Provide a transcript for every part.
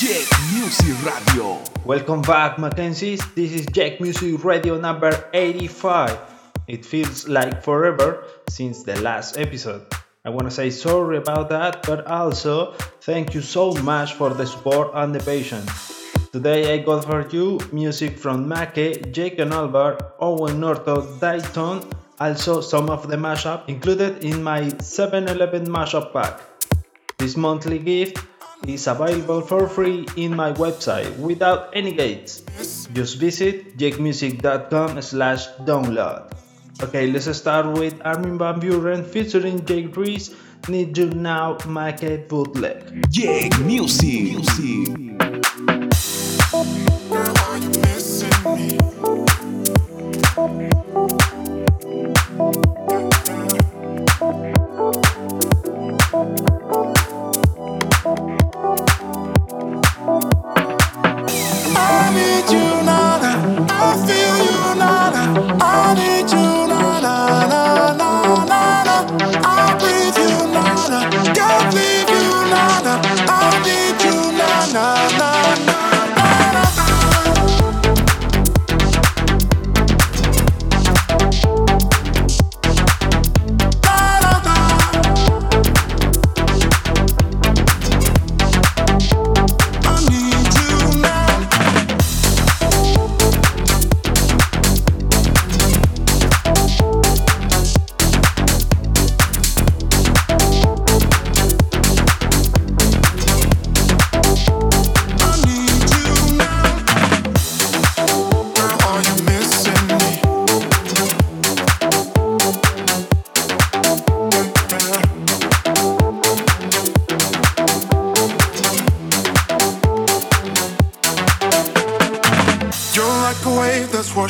Jack Music Radio. Welcome back, Mackenzies. This is Jack Music Radio number 85. It feels like forever since the last episode. I want to say sorry about that, but also thank you so much for the support and the patience. Today I got for you music from Make, Jake and Albert, Owen Norton, Dayton, also some of the mashup included in my 7-Eleven mashup pack. This monthly gift is available for free in my website without any gates. Just visit jakemusic.com slash download. Okay, let's start with Armin van Buuren featuring Jake Reese, Need You Now, Make Bootleg. Jack Music. Music.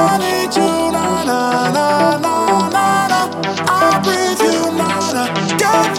I breathe you, na na. Can't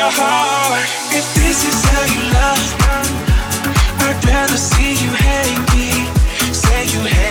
your heart. If this is how you love, I'd rather see you hate me. Say you hate.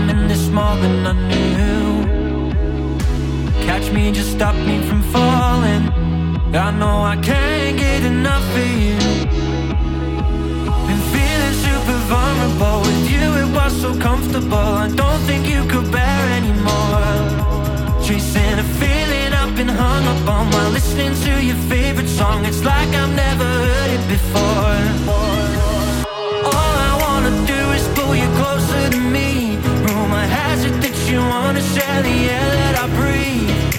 I'm in this more than I knew. Catch me, just stop me from falling. I know I can't get enough of you. Been feeling super vulnerable with you, it was so comfortable. I don't think you could bear anymore. Chasing a feeling I've been hung up on while listening to your favorite song. It's like I've never heard it before. wanna share the air that I breathe.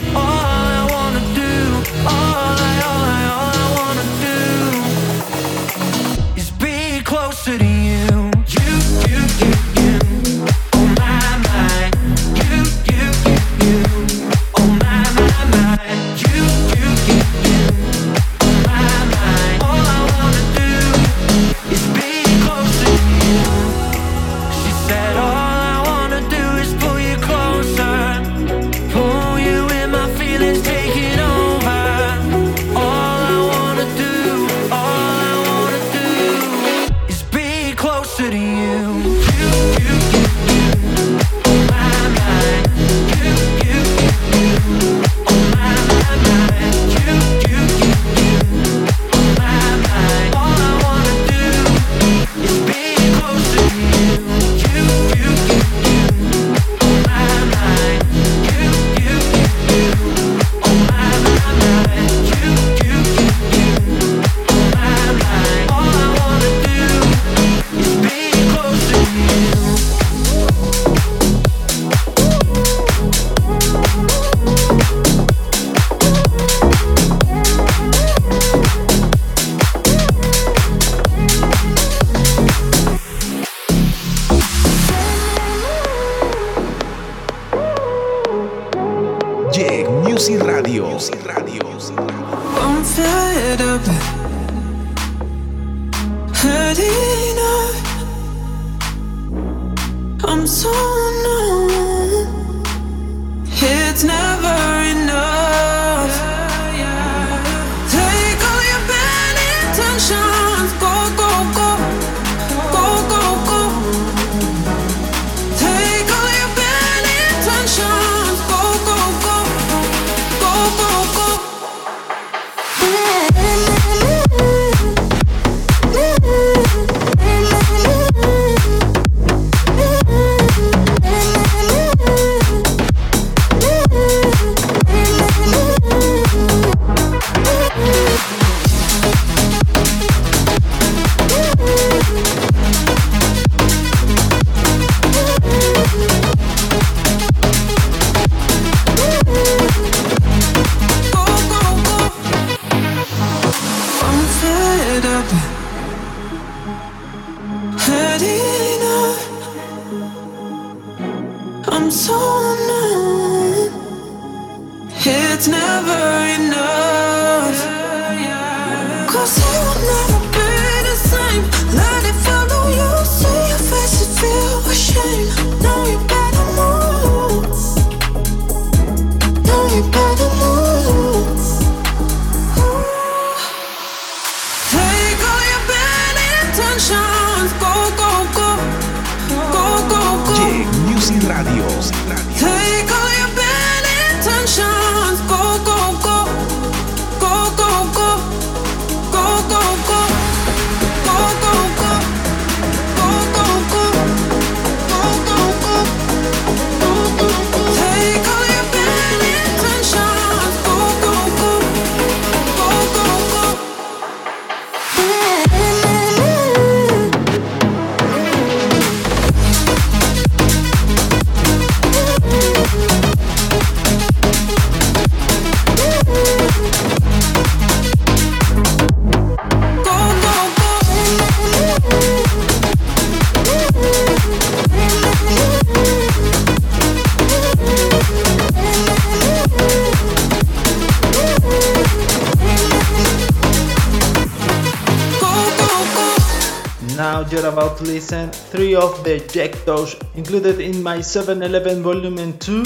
About three of the Doge included in my 7-Eleven Volume 2,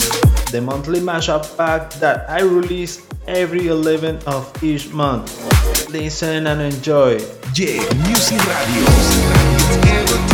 the monthly mashup pack that I release every 11th of each month. Listen and enjoy. Jack Music Radio.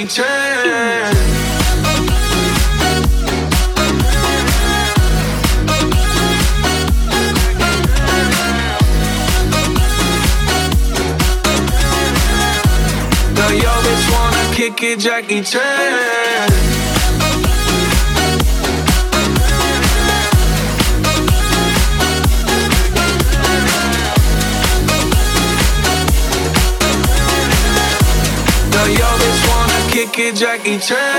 ain't changed. Wanna kick it, Jackie Chan. Jackie Chan.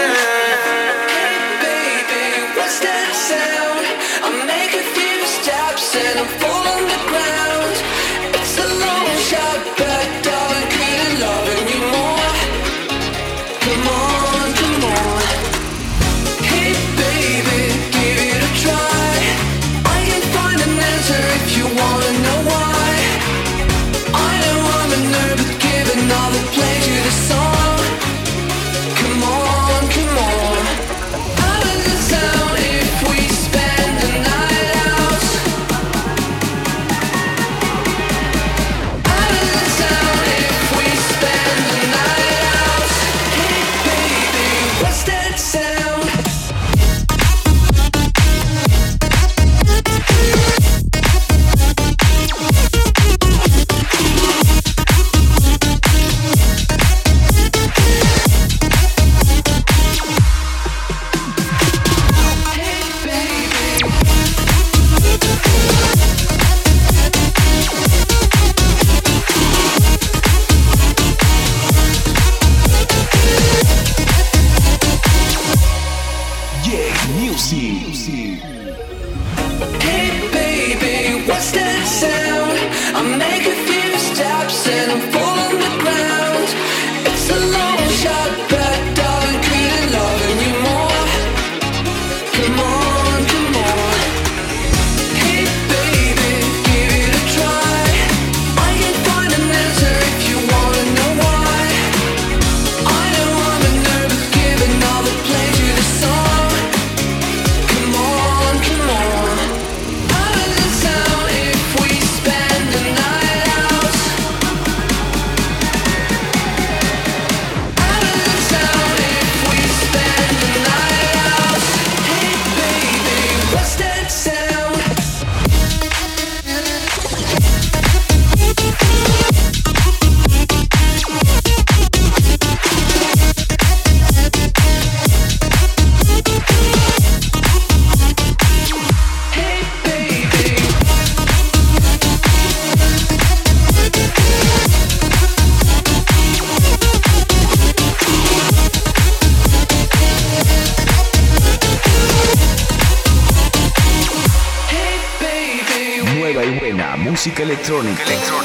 Electronic. Electronic.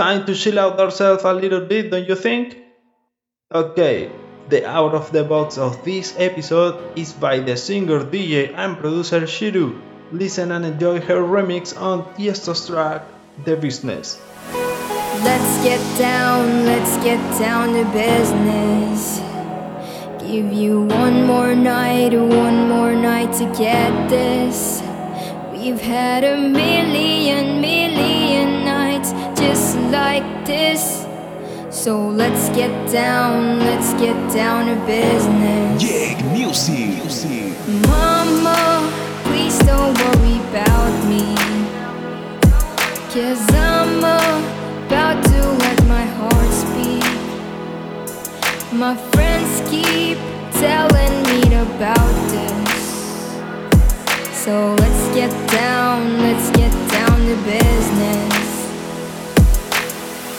Time to chill out ourselves a little bit, don't you think? Okay, the out of the box of this episode is by the singer, DJ, and producer Shiru. Listen and enjoy her remix on Tiesto's track, The Business. Let's get down, let's get down to business. Give you one more night, one more night to get this. We've had a million, million just like this. So let's get down, let's get down to business. Jake Music. Mama, please don't worry about me. Cause I'm about to let my heart speak. My friends keep telling me about this. So let's get down, let's get down to business.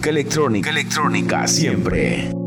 Electrónica. Electrónica siempre.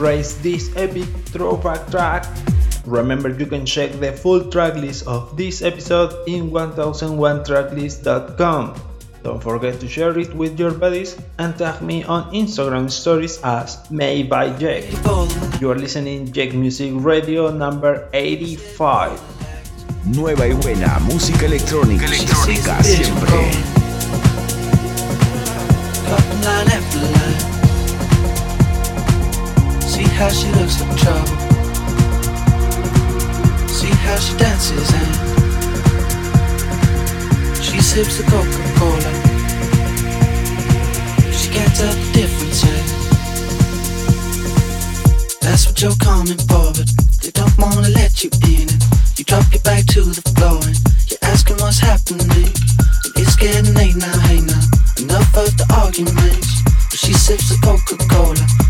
Embrace this epic throwback track. Remember, you can check the full tracklist of this episode in 1001tracklist.com. Don't forget to share it with your buddies and tag me on Instagram stories as May by Jack. You are listening to Jack Music Radio number 85. Nueva y buena música electrónica, electrónica siempre. How she looks like trouble. See how she dances and she sips the Coca-Cola. She can't tell the difference. That's what you're coming for, but they don't wanna let you in. And you drop your back to the floor and you're asking what's happening. And it's getting late now, hey now. Enough of the arguments. But she sips the Coca-Cola. She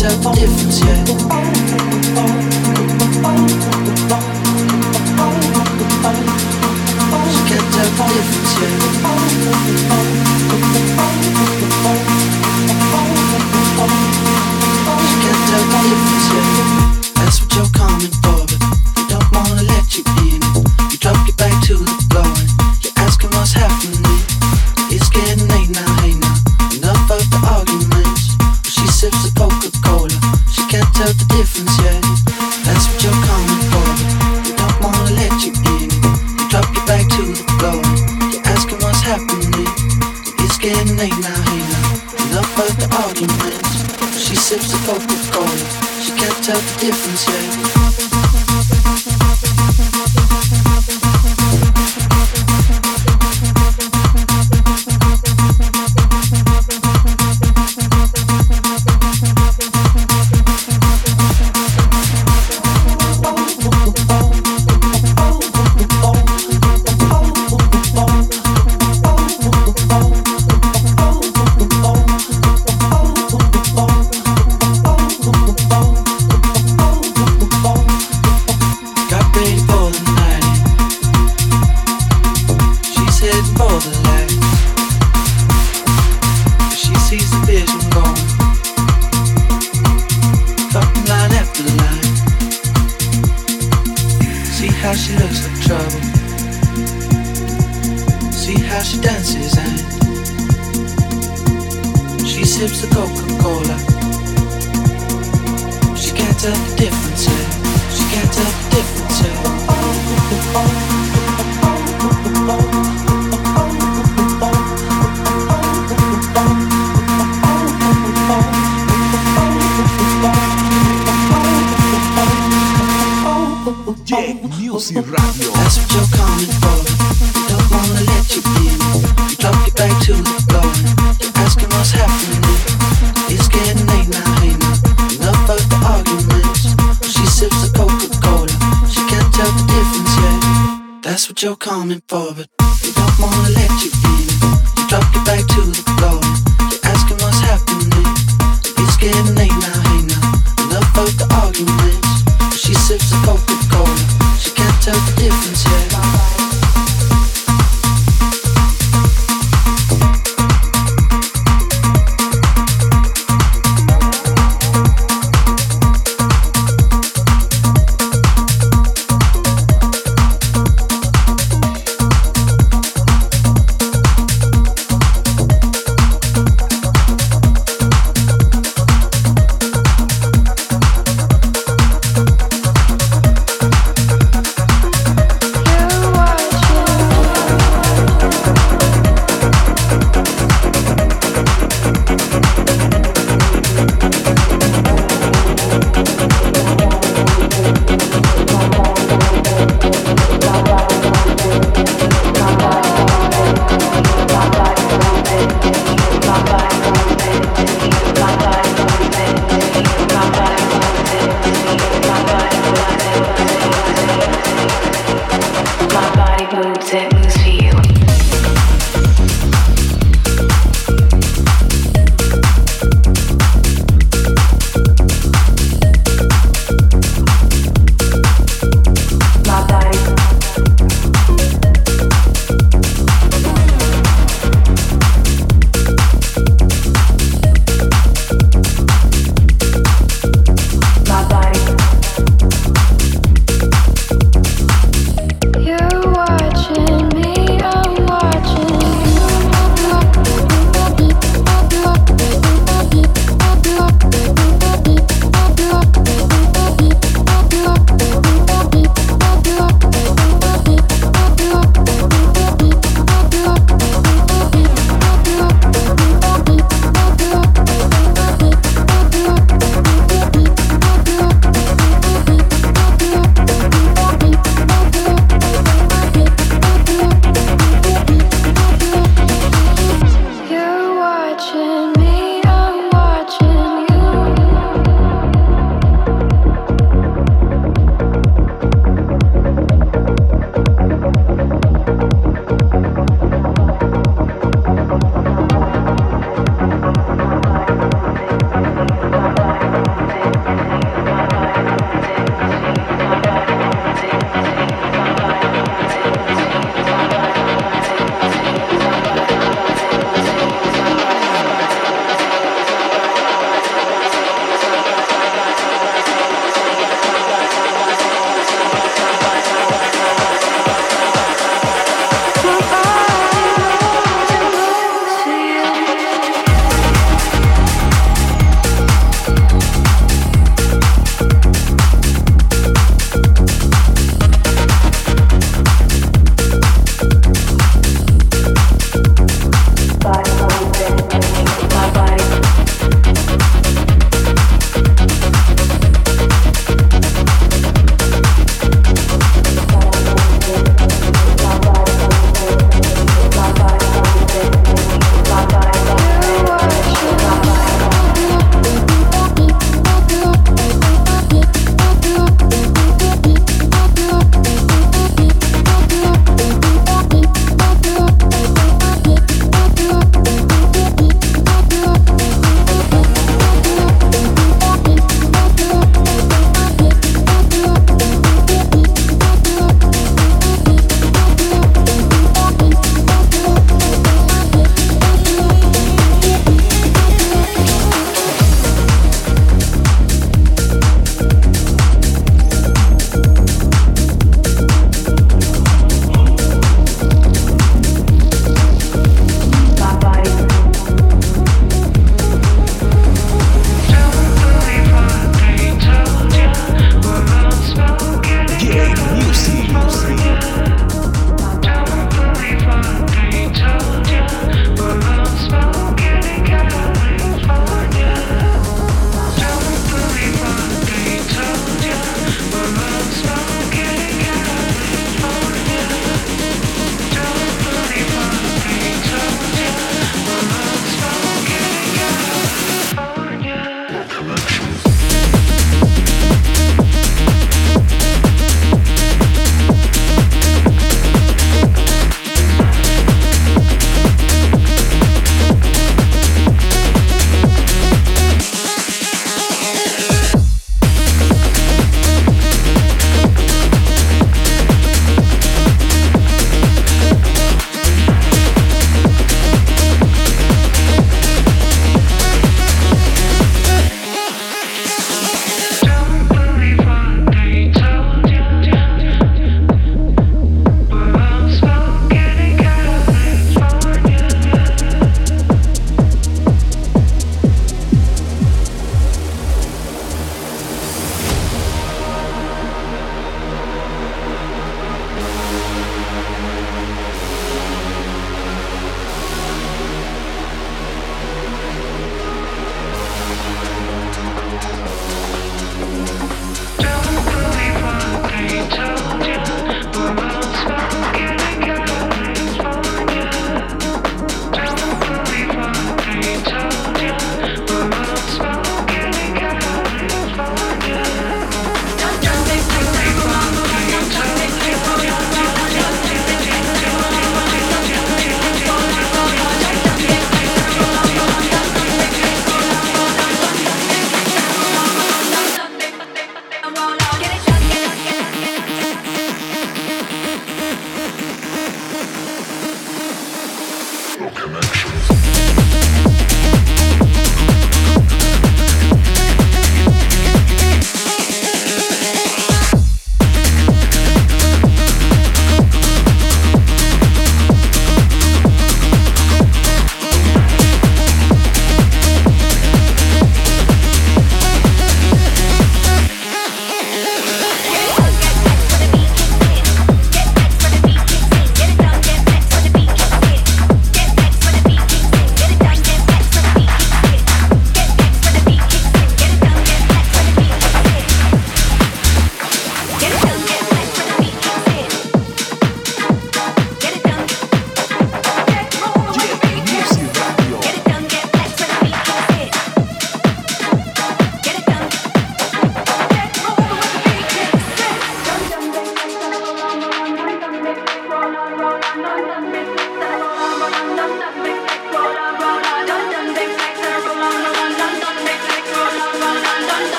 She can't tell the difference yet. She can't tell the difference yet. That's what you're coming for, difference yet. You're coming for, but they don't wanna let you in. You drop your back to the floor you're asking what's happening. It's getting late now, hey now. Enough of the arguments. She sips the Coca-Cola.